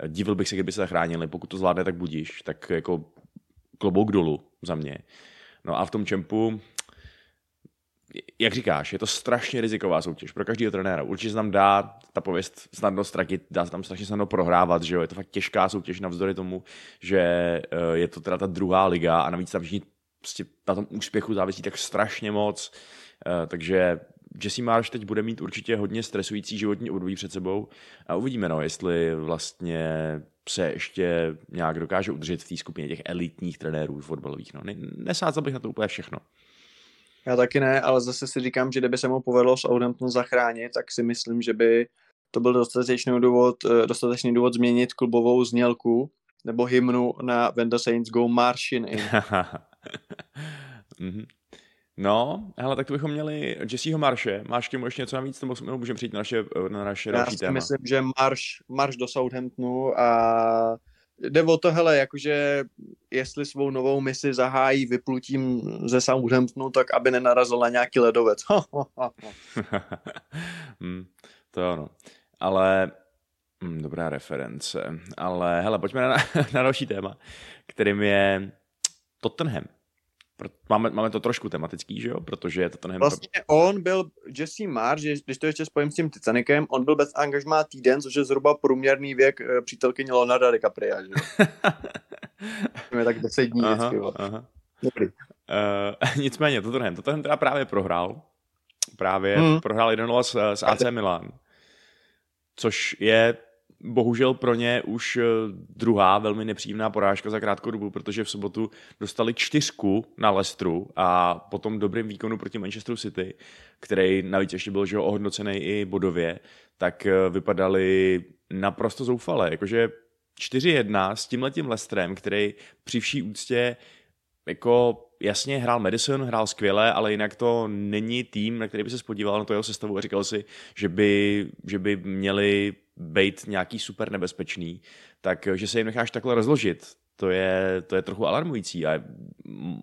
[SPEAKER 2] hmm. divil bych se, kdyby se zachránili. Pokud to zvládne, tak budíš. Tak jako klobouk dolů za mě. No a v tom čempu jak říkáš, je to strašně riziková soutěž pro každého trenéra. Určitě se tam dá ta pověst snadno ztratit, dá se tam strašně snadno prohrávat, že jo? je to fakt těžká soutěž navzdory tomu, že eh, je to teda ta druhá liga a navíc tam všichni prostě na tom úspěchu závisí tak strašně moc, eh, takže Jesse Marsh teď bude mít určitě hodně stresující životní období před sebou a uvidíme, no, jestli vlastně se ještě nějak dokáže udržet v té skupině těch elitních trenérů fotbalových. No. Nesázel bych na to úplně všechno.
[SPEAKER 3] Já taky ne, ale zase si říkám, že kdyby se mu povedlo Southampton zachránit, tak si myslím, že by to byl dostatečný důvod, eh, dostatečný důvod změnit klubovou znělku nebo hymnu na When the Saints Go Marching In.
[SPEAKER 2] mm-hmm. (laughs) No, hele, tak to bychom měli Jesseho Marše. Máš k ještě něco navíc, nebo můžeme přijít na naše, na naše
[SPEAKER 3] Já
[SPEAKER 2] další
[SPEAKER 3] si
[SPEAKER 2] téma?
[SPEAKER 3] myslím, že marš, marš do Southamptonu a jde o to, hele, jakože jestli svou novou misi zahájí vyplutím ze Southamptonu, tak aby nenarazil na nějaký ledovec. (laughs) (laughs)
[SPEAKER 2] hmm, to jo, no. Ale hmm, dobrá reference. Ale hele, pojďme na, (laughs) na další téma, kterým je Tottenham. Máme, máme to trošku tematický, že jo? Protože je to ten
[SPEAKER 3] Vlastně on byl, Jesse Marsh, když to ještě spojím s tím Titanicem, on byl bez angažmá týden, což je zhruba průměrný věk eh, přítelkyně Leonarda DiCapria, že jo? (laughs) tak 10 dní
[SPEAKER 2] aha,
[SPEAKER 3] vždycky,
[SPEAKER 2] aha.
[SPEAKER 3] Dobrý.
[SPEAKER 2] Uh, (laughs) nicméně, Tottenham, Tottenham teda právě prohrál. Právě
[SPEAKER 3] Hmm.
[SPEAKER 2] prohrál 1-0 s, s AC Milan. Což je bohužel pro ně už eh, druhá velmi nepříjemná porážka za krátkou dobu, protože v sobotu dostali čtyřku na Leicesteru a potom dobrým výkonu proti Manchesteru City, který navíc ještě byl že ohodnocený i bodově, tak eh, vypadali naprosto zoufale. Jakože 4-1 s tímhletím Leicesterem, který při vší úctě jako jasně hrál Madison, hrál skvěle, ale jinak to není tým, na který by se spodíval na to jeho sestavu a říkal si, že by, že by měli být nějaký super nebezpečný, tak že se jim necháš takhle rozložit, to je, to je trochu alarmující a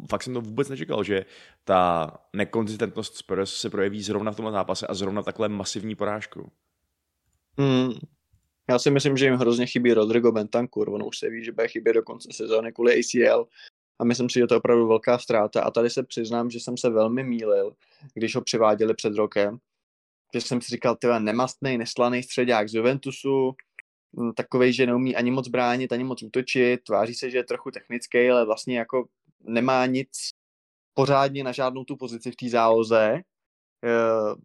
[SPEAKER 2] fakt jsem to vůbec nečekal, že ta nekonzistentnost Spurs se projeví zrovna v tomhle zápase a zrovna takhle masivní porážku.
[SPEAKER 3] Hmm. Já si myslím, že jim hrozně chybí Rodrigo Bentancur, on už se ví, že bude chybět do konce sezóny kvůli ACL a myslím si, že to je opravdu velká ztráta. A tady se přiznám, že jsem se velmi mýlil, když ho přiváděli před rokem, že jsem si říkal, tyhle nemastný, neslaný středák z Juventusu, mm, takovej, že neumí ani moc bránit, ani moc útočit, tváří se, že je trochu technický, ale vlastně jako nemá nic pořádně na žádnou tu pozici v té záloze. Eh,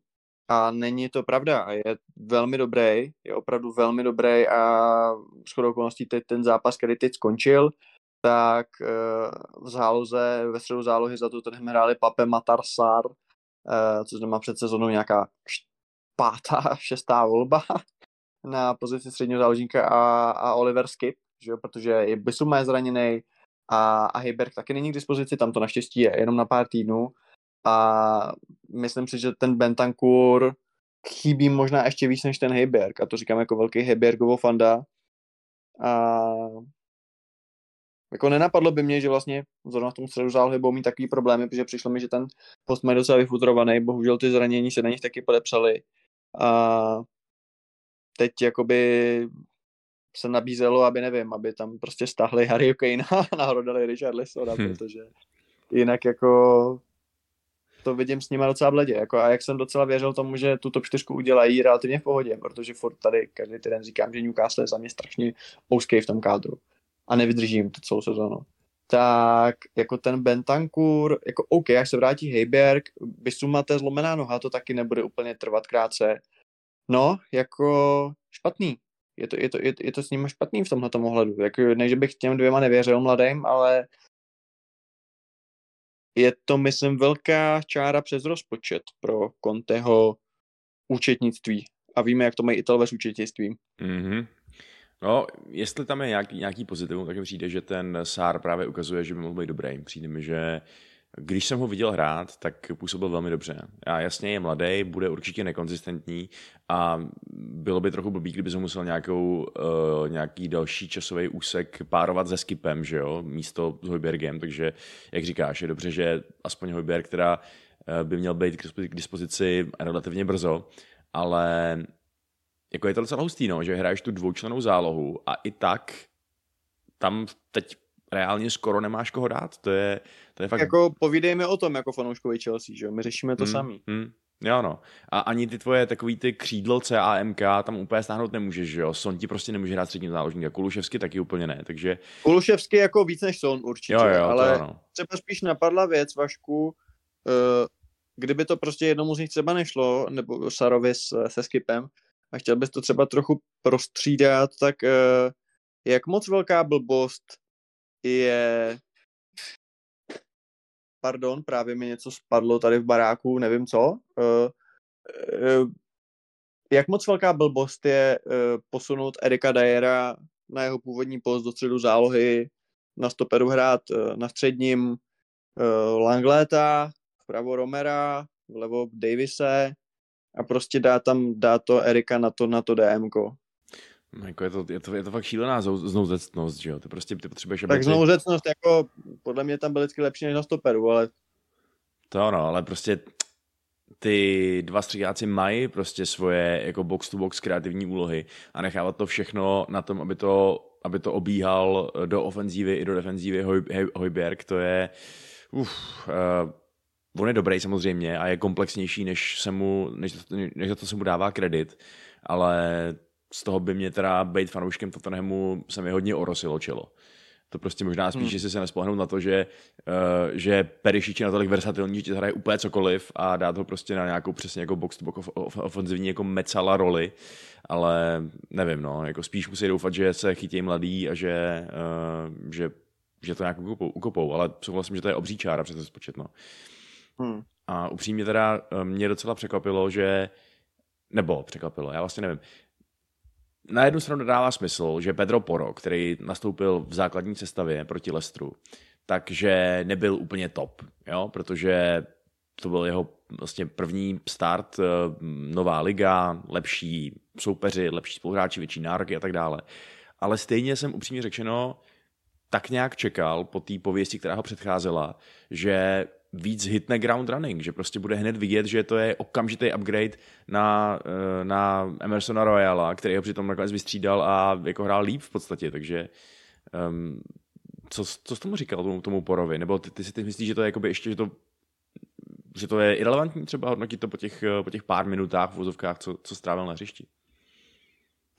[SPEAKER 3] a není to pravda. Je velmi dobrý, je opravdu velmi dobrý a shodou okolností ten zápas, který teď skončil, tak eh, v záloze, ve středu zálohy za to ten hráli Pape Matarsar, eh, což má před sezónou nějaká pátá, (laughs) šestá volba (laughs) na pozici středního záložníka a, a Oliver Skip, že jo, protože i Bisuma je zraněný a, a Heiberg taky není k dispozici, tam to naštěstí je jenom na pár týdnů. A myslím si, že ten Bentancur chybí možná ještě víc než ten Heiberg a to říkám jako velký Heibergovo fanda. A jako nenapadlo by mě, že vlastně zrovna v tom středu zálohy budou mít takový problémy, protože přišlo mi, že ten post mají docela vyfutrovaný, bohužel ty zranění se na nich taky podepsali a teď jakoby se nabízelo, aby nevím, aby tam prostě stáhli Harry Kane a (laughs) nahrodali Richard Lissona,
[SPEAKER 2] Hm.
[SPEAKER 3] protože jinak jako to vidím s nima docela bledě. Jako, a jak jsem docela věřil tomu, že tu top 4 udělají relativně v pohodě, protože furt tady každý týden říkám, že Newcastle je za mě strašně úzký v tom kádru a nevydržím to celou sezónu. Tak jako ten Bentancur, jako OK, až se vrátí Heiberg, Bisuma to je zlomená noha, to taky nebude úplně trvat krátce. No, jako špatný. Je to, je to, je to, je to s ním špatný v tomhle ohledu. Jako, ne, že bych těm dvěma nevěřil mladým, ale je to, myslím, velká čára přes rozpočet pro Conteho účetnictví. A víme, jak to mají Italové s účetnictvím.
[SPEAKER 2] Mm-hmm. No, jestli tam je nějaký, nějaký pozitivum, tak mi přijde, že ten Sár právě ukazuje, že by mohl být dobrý. Přijde mi, že když jsem ho viděl hrát, tak působil velmi dobře. A jasně je mladý, bude určitě nekonzistentní a bylo by trochu blbý, kdyby se musel nějakou, uh, nějaký další časový úsek párovat se Skipem, že jo, místo s Hojbergem, takže jak říkáš, je dobře, že aspoň Hojberg, která uh, by měl být k dispozici relativně brzo, ale jako je to docela hustý, no, že hraješ tu dvoučlenou zálohu a i tak tam teď reálně skoro nemáš koho dát. To je, to je fakt...
[SPEAKER 3] Jako povídejme o tom jako fanouškovi Chelsea, že jo? My řešíme to
[SPEAKER 2] Hmm,
[SPEAKER 3] samý.
[SPEAKER 2] Hmm. Jo, no. A ani ty tvoje takový ty křídlo CAMK tam úplně stáhnout nemůžeš, že jo? Son ti prostě nemůže hrát střední záložníka. Kuluševsky taky úplně ne, takže
[SPEAKER 3] Kuluševský jako víc než Son určitě,
[SPEAKER 2] jo, jo,
[SPEAKER 3] ale
[SPEAKER 2] to ano.
[SPEAKER 3] třeba spíš napadla věc, Vašku, uh, kdyby to prostě jednomu z nich třeba nešlo, nebo Sarovi s, se Skipem, a chtěl bys to třeba trochu prostřídat, tak uh, jak moc velká blbost je pardon, právě mi něco spadlo tady v baráku, nevím co. Uh, uh, jak moc velká blbost je posunout Erika Dyera na jeho původní post do středu zálohy, na stoperu hrát na středním Langleta, vpravo Romera, vlevo Davise a prostě dá tam, dá to Erika na to, na to DMko.
[SPEAKER 2] No, jako je, to, je, to, je to fakt šílená znouzectnost, že jo? Ty prostě ty potřebuješ,
[SPEAKER 3] Tak znouzectnost, jako podle mě tam byl vždycky lepší než na stoperu, ale...
[SPEAKER 2] To no, ale prostě ty dva střídáci mají prostě svoje jako box to box kreativní úlohy a nechávat to všechno na tom, aby to, aby to obíhal do ofenzívy i do defenzívy Hoj, Hojberg, to je uf, uh, on je dobrý samozřejmě a je komplexnější, než, se mu, než, než za to se mu dává kredit, ale z toho by mě teda být fanouškem Tottenhamu se mi hodně orosilo čelo. To prostě možná spíš, hmm. že si se nespolehnout na to, že, uh, že Perišič je natolik versatilní, že hraje úplně cokoliv a dát ho prostě na nějakou přesně jako box to box ofenzivní jako mecala roli, ale nevím, no, jako spíš musí doufat, že se chytí mladý a že, uh, že, že to nějak ukopou, ukopou, ale souhlasím, že to je obří čára přes rozpočet, no. Hmm. A upřímně teda eh, mě docela překvapilo, že nebo překvapilo, já vlastně nevím na jednu stranu dává smysl, že Pedro Poro, který nastoupil v základní sestavě proti Lestru, takže nebyl úplně top, jo? protože to byl jeho vlastně první start, eh, nová liga, lepší soupeři, lepší spoluhráči, větší nároky a tak dále. Ale stejně jsem upřímně řečeno tak nějak čekal po té pověsti, která ho předcházela, že víc hitne ground running, že prostě bude hned vidět, že to je okamžitý upgrade na, eh, na Emersona Royala, který ho přitom nakonec vystřídal a jako hrál líp v podstatě, takže um, co, co jsi tomu říkal tomu, tomu Porovi? Nebo ty, ty si ty myslíš, že to je jakoby ještě, že to, že to je irrelevantní třeba hodnotit to po těch, po těch pár minutách v vozovkách, co, co strávil na hřišti?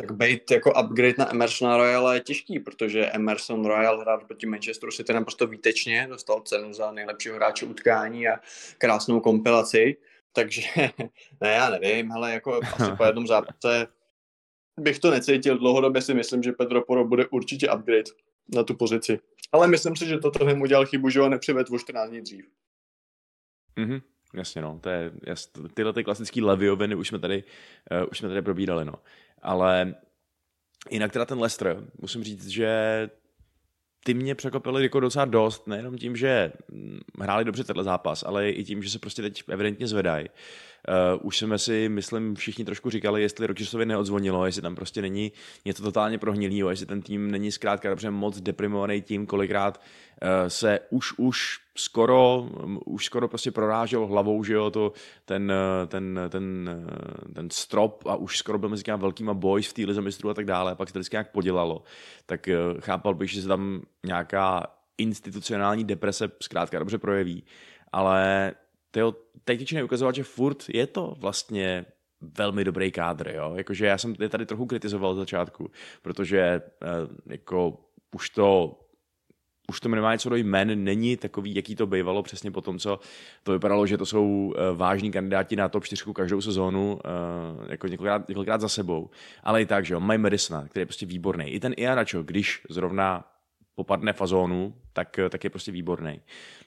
[SPEAKER 3] Tak být jako upgrade na Emersona Royale je těžký, protože Emerson Royal hrál proti Manchesteru City naprosto výtečně, dostal cenu za nejlepšího hráče utkání a krásnou kompilaci, takže (laughs) ne, já nevím, ale jako asi po jednom zápase bych to necítil. Dlouhodobě si myslím, že Pedro Poro bude určitě upgrade na tu pozici. Ale myslím si, že toto mu udělal chybu, že ho nepřivedl o 14 dní dřív.
[SPEAKER 2] Mm-hmm. Jasně, no, to je, jas, tyhle ty klasický levioviny už jsme tady, uh, už jsme tady probírali, no. Ale jinak teda ten Leicester, musím říct, že ty mě překvapily jako docela dost, nejenom tím, že hm, hráli dobře tenhle zápas, ale i tím, že se prostě teď evidentně zvedají. Uh, už jsme si, myslím, všichni trošku říkali, jestli Rodgersovi neodzvonilo, jestli tam prostě není něco totálně prohnilého, jestli ten tým není zkrátka dobře moc deprimovaný tím, kolikrát uh, se už už skoro, um, už skoro prostě prorážel hlavou, že jo, to, ten, uh, ten, ten, uh, ten strop a už skoro byl mezi velkýma boys v té lize mistrů a tak dále, a pak se to vždycky nějak podělalo, tak uh, chápal bych, že se tam nějaká institucionální deprese zkrátka dobře projeví, ale tyjo, teď ukazovat, že furt je to vlastně velmi dobrý kádr, jo? Jakože já jsem je tady trochu kritizoval od začátku, protože eh, jako už to už to minimálně co do jmen není takový, jaký to bývalo přesně po tom, co to vypadalo, že to jsou eh, vážní kandidáti na top 4 každou sezónu, eh, jako několikrát, několikrát za sebou. Ale i tak, že jo, mají Madisona, který je prostě výborný. I ten Ianacho, když zrovna popadne fazónu, tak, tak je prostě výborný.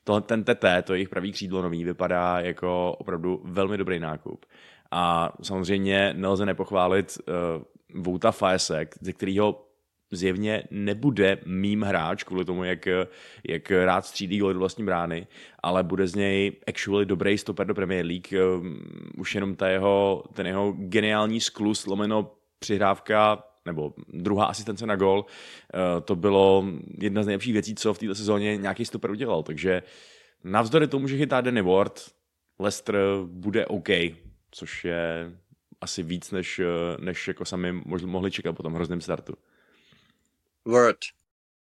[SPEAKER 2] To, ten TT, to jejich pravý křídlo nový, vypadá jako opravdu velmi dobrý nákup. A samozřejmě nelze nepochválit uh, Vouta Faesek, ze kterého zjevně nebude mým hráč kvůli tomu, jak, jak rád střídí goly do vlastní brány, ale bude z něj actually dobrý stoper do Premier League. Um, už jenom ta jeho, ten jeho geniální sklus, lomeno přihrávka nebo druhá asistence na gol, eh, to bylo jedna z nejlepších věcí, co v této sezóně nějaký stoper udělal. Takže navzdory tomu, že chytá Danny Ward, Leicester bude OK, což je asi víc, než, eh, než jako sami mohli čekat po tom hrozném startu.
[SPEAKER 3] Word.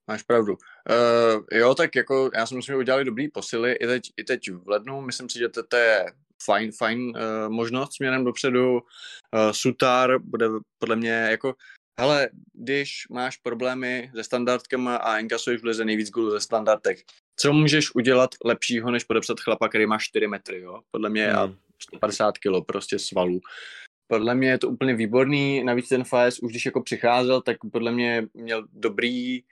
[SPEAKER 3] Máš pravdu. Uh, jo, tak jako já si myslím, že udělali dobrý posily i teď, i teď v lednu. Myslím si, že to, je fajn, fajn uh, možnost směrem dopředu. Uh, Sutar bude podle mě jako hele, když máš problémy se standardkama a inkasuješ v lize nejvíc gólů ze standardek, co můžeš udělat lepšího, než podepsat chlapa, který má 4 metry, jo? Podle mě a
[SPEAKER 2] Hmm.
[SPEAKER 3] 150 kilo prostě svalů. Podle mě je to úplně výborný, navíc ten Faes už když jako přicházel, tak podle mě měl dobrý uh,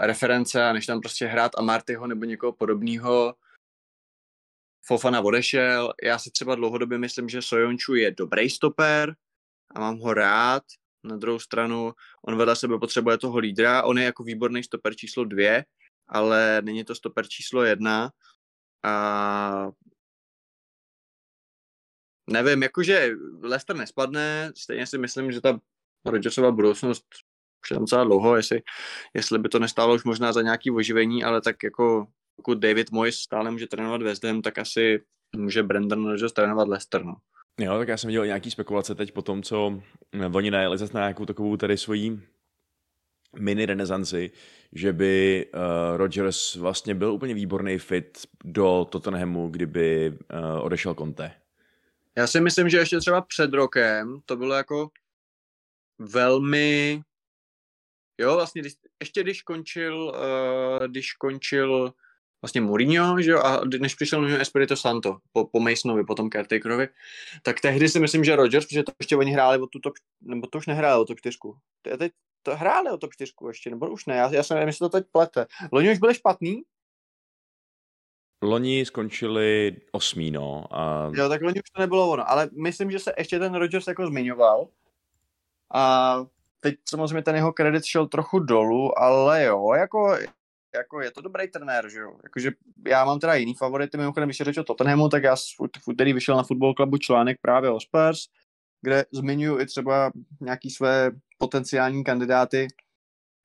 [SPEAKER 3] reference a než tam prostě hrát Amartyho nebo někoho podobného, Fofana odešel. Já si třeba dlouhodobě myslím, že Sojonču je dobrý stoper a mám ho rád. Na druhou stranu, on vedle sebe potřebuje toho lídra. On je jako výborný stoper číslo dvě, ale není to stoper číslo jedna. A nevím, jakože Leicester nespadne, stejně si myslím, že ta Rodgersova budoucnost už je tam docela dlouho, jestli, jestli by to nestálo už možná za nějaký oživení, ale tak jako pokud David Moyes stále může trénovat West Ham, tak asi může Brandon Rodgers trénovat Leicester, no.
[SPEAKER 2] Jo, tak já jsem viděl nějaký spekulace teď po tom, co eh, oni najeli zase na nějakou takovou tady svojí mini renesanci, že by uh, Rodgers vlastně byl úplně výborný fit do Tottenhamu, kdyby uh, odešel Conte.
[SPEAKER 3] Já si myslím, že ještě třeba před rokem to bylo jako velmi jo, vlastně když, ještě když končil uh, když končil vlastně Mourinho, že jo, a než přišel Nuno Espirito Santo po, po Masonovi, potom Caretakerovi, tak tehdy si myslím, že Rodgers, protože to ještě oni hráli o tu top, nebo to už nehráli o top 4. To, teď to hráli o top 4 ještě, nebo už ne, já, já jsem nevím, jestli to teď plete. Loni už byli špatný,
[SPEAKER 2] Loni skončili osmý, no. A
[SPEAKER 3] Jo, tak loni už to nebylo ono, ale myslím, že se ještě ten Rodgers jako zmiňoval. A teď samozřejmě ten jeho kredit šel trochu dolů, ale jo, jako, jako je to dobrý trenér, že jo. Jakože já mám teda jiný favority, mimochodem, když je řeč o Tottenhamu, tak já v úterý vyšel na Football Clubu článek právě o Spurs, kde zmiňuji i třeba nějaký své potenciální kandidáty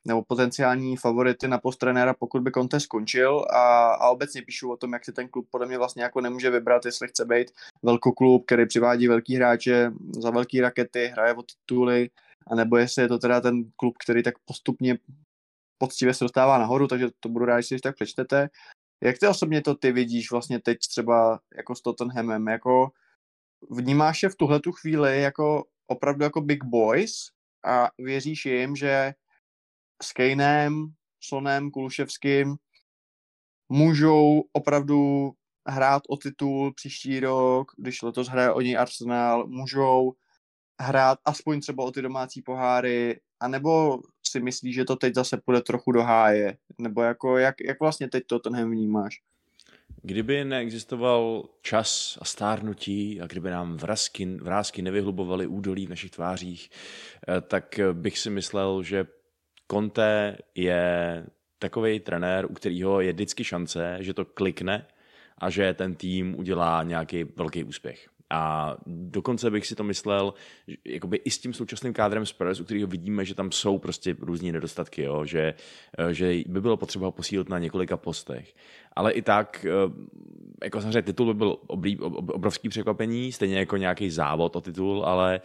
[SPEAKER 3] nebo potenciální favority na post trenéra, pokud by Conte skončil a, a obecně píšu o tom, jak si ten klub podle mě vlastně jako nemůže vybrat, jestli chce být velkoklub, který přivádí velký hráče za velký rakety, hraje o tituly, anebo jestli je to teda ten klub, který tak postupně poctivě se dostává nahoru, takže to budu rád, když tak přečtete. Jak ty osobně to ty vidíš vlastně teď třeba jako s Tottenhamem, jako vnímáš je v tuhle tu chvíli jako opravdu jako big boys a věříš jim, že s Kanem, Sonem, Kuluševským můžou opravdu hrát o titul příští rok, když letos hraje o něj Arsenal, můžou hrát aspoň třeba o ty domácí poháry, anebo si myslíš, že to teď zase půjde trochu do háje, nebo jako jak, jak vlastně teď to tenhle vnímáš?
[SPEAKER 2] Kdyby neexistoval čas a stárnutí a kdyby nám vrázky, vrázky nevyhlubovaly údolí v našich tvářích, eh, tak bych si myslel, že Conte je takový trenér, u kterého je vždycky šance, že to klikne a že ten tým udělá nějaký velký úspěch. A dokonce bych si to myslel, jakoby i s tím současným kádrem Spurs, u kterého vidíme, že tam jsou prostě různé nedostatky, jo? Že, eh, že by bylo potřeba ho posílit na několika postech. Ale i tak, eh, jako samozřejmě titul by byl oblí, ob- obrovský překvapení, stejně jako nějaký závod o titul, ale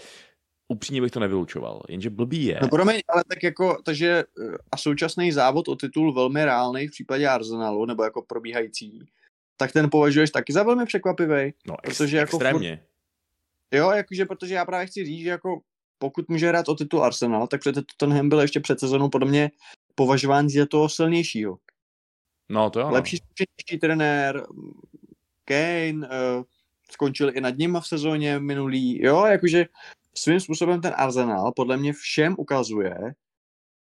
[SPEAKER 2] upřímně bych to nevylučoval. Jenže blbý je.
[SPEAKER 3] No promiň, ale tak jako, takže eh, a současný závod o titul velmi reálný v případě Arsenalu, nebo jako probíhající, tak ten považuješ taky za velmi překvapivý.
[SPEAKER 2] No, ex,
[SPEAKER 3] protože jako
[SPEAKER 2] extrémně.
[SPEAKER 3] Jo, jakože, protože já právě chci říct, že jako pokud může hrát o titul Arsenal, tak přece Tottenham byl ještě před sezónou podle mě považován za toho silnějšího.
[SPEAKER 2] No, to jo.
[SPEAKER 3] Lepší zkušenější trenér, Kane, uh, skončil i nad ním v sezóně minulý, jo, jakože svým způsobem ten Arsenal podle mě všem ukazuje,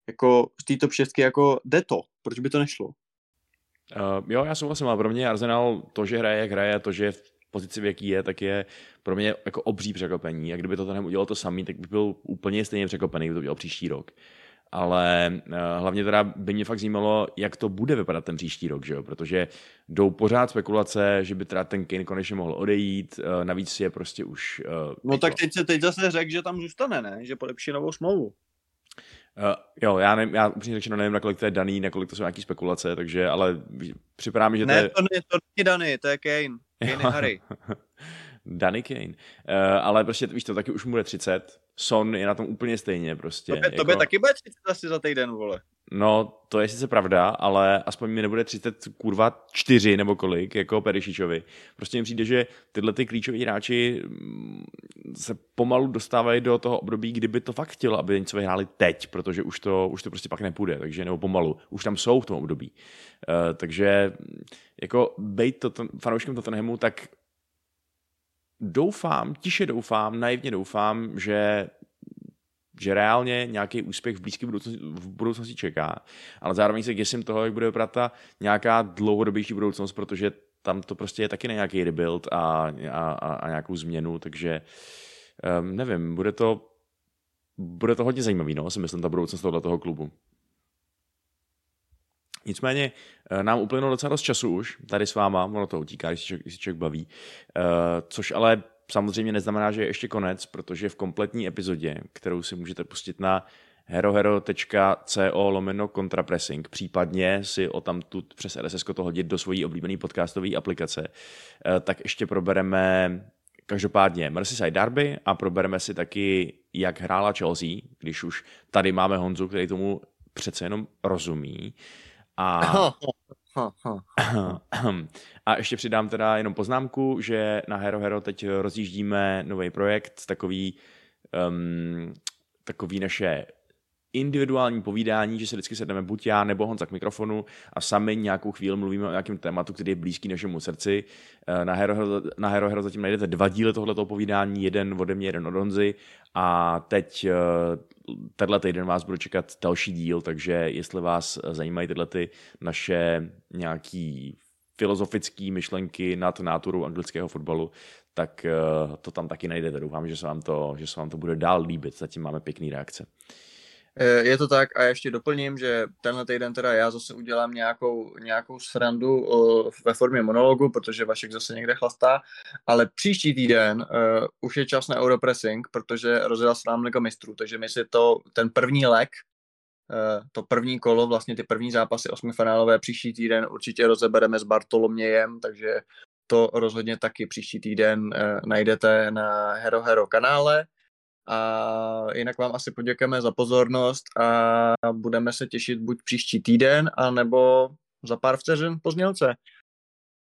[SPEAKER 3] jako z té top 6 jako jde to, proč by to nešlo?
[SPEAKER 2] Uh, jo, já souhlasím, ale pro mě Arsenal to, že hraje, jak hraje, to, že je v pozici, v jaký je, tak je pro mě jako obří překvapení. A kdyby to ten udělal to samý, tak by byl úplně stejně překvapený, kdyby to udělal příští rok. Ale uh, hlavně teda by mě fakt zajímalo, jak to bude vypadat ten příští rok, že jo? protože jdou pořád spekulace, že by teda ten Kane konečně mohl odejít, uh, navíc je prostě už... Uh,
[SPEAKER 3] No tak teď se teď zase řekl, že tam zůstane, ne? Že podepíše novou smlouvu.
[SPEAKER 2] Uh, jo, já, nevím, já upřímně řečeno nevím, nakolik to je daný, nakolik to jsou nějaký spekulace, takže, ale připadá mi, že to
[SPEAKER 3] Ne,
[SPEAKER 2] je...
[SPEAKER 3] to, ne, to není Dany, to je Kane. (laughs) Kane je Harry. (laughs)
[SPEAKER 2] Danny Kane. Uh, ale prostě víš to, taky už mu bude 30. Son je na tom úplně stejně prostě.
[SPEAKER 3] Tobě, tobě taky bude 30 asi za týden, vole.
[SPEAKER 2] No, to je sice pravda, ale aspoň mi nebude 30 kurva 4 nebo kolik, jako Perišičovi. Prostě mi přijde, že tyhle ty klíčoví hráči mm, se pomalu dostávají do toho období, kdyby to fakt chtělo, aby něco vyhráli teď, protože už to, už to prostě pak nepůjde, takže nebo pomalu, už tam jsou v tom období. Uh, takže jako bejt to, fanouškem Tottenhamu, tak doufám, tiše doufám, naivně doufám, že že reálně nějaký úspěch v blízké budoucnosti, v budoucnosti čeká, ale zároveň se děsím toho, jak bude vypadat ta nějaká dlouhodobější budoucnost, protože tam to prostě je taky na nějaký rebuild a, a, a, nějakou změnu, takže um, nevím, bude to bude to hodně zajímavý, no, si myslím, ta budoucnost tohoto toho klubu. Nicméně eh, nám uplynulo docela dost času už, tady s váma, ono to utíká, když se když se člověk baví, uh, což ale samozřejmě neznamená, že je ještě konec, protože v kompletní epizodě, kterou si můžete pustit na herohero.co lomeno contrapressing, případně si o tam tu přes RSS to hodit do svojí oblíbené podcastové aplikace, eh, tak ještě probereme každopádně Merseyside Derby a probereme si taky, jak hrála Chelsea, když už tady máme Honzu, který tomu přece jenom rozumí. A (clears throat) A ještě přidám teda jenom poznámku, že na Hero Hero teď rozjíždíme nový projekt, takový, um, takový naše individuální povídání, že se vždycky sedneme buď já nebo Honza k mikrofonu a sami nějakou chvíli mluvíme o nějakém tématu, který je blízký našemu srdci. Eh, na Hero, na Hero Hero zatím najdete dva díly tohoto povídání, jeden ode mě, jeden od Honzy a teď eh, tenhle týden vás budu čekat další díl, takže jestli vás zajímají tyhle ty naše nějaký filozofické myšlenky nad náturou anglického fotbalu, tak eh, to tam taky najdete. Doufám, že se vám to, že se vám to bude dál líbit. Zatím máme pěkný reakce.
[SPEAKER 3] Eh, je to tak a ještě doplním, že tenhle týden teda já zase udělám nějakou, nějakou srandu uh, ve formě monologu, protože Vašek zase někde chlastá, ale příští týden uh, už je čas na Europressing, protože rozjela se nám Liga mistrů, takže my si to, ten první lek, uh, to první kolo, vlastně ty první zápasy osmifinálové příští týden určitě rozebereme s Bartolomějem, takže to rozhodně taky příští týden uh, najdete na Hero Hero kanále. A jinak vám asi poděkujeme za pozornost a budeme se těšit buď příští týden, anebo za pár vteřin po.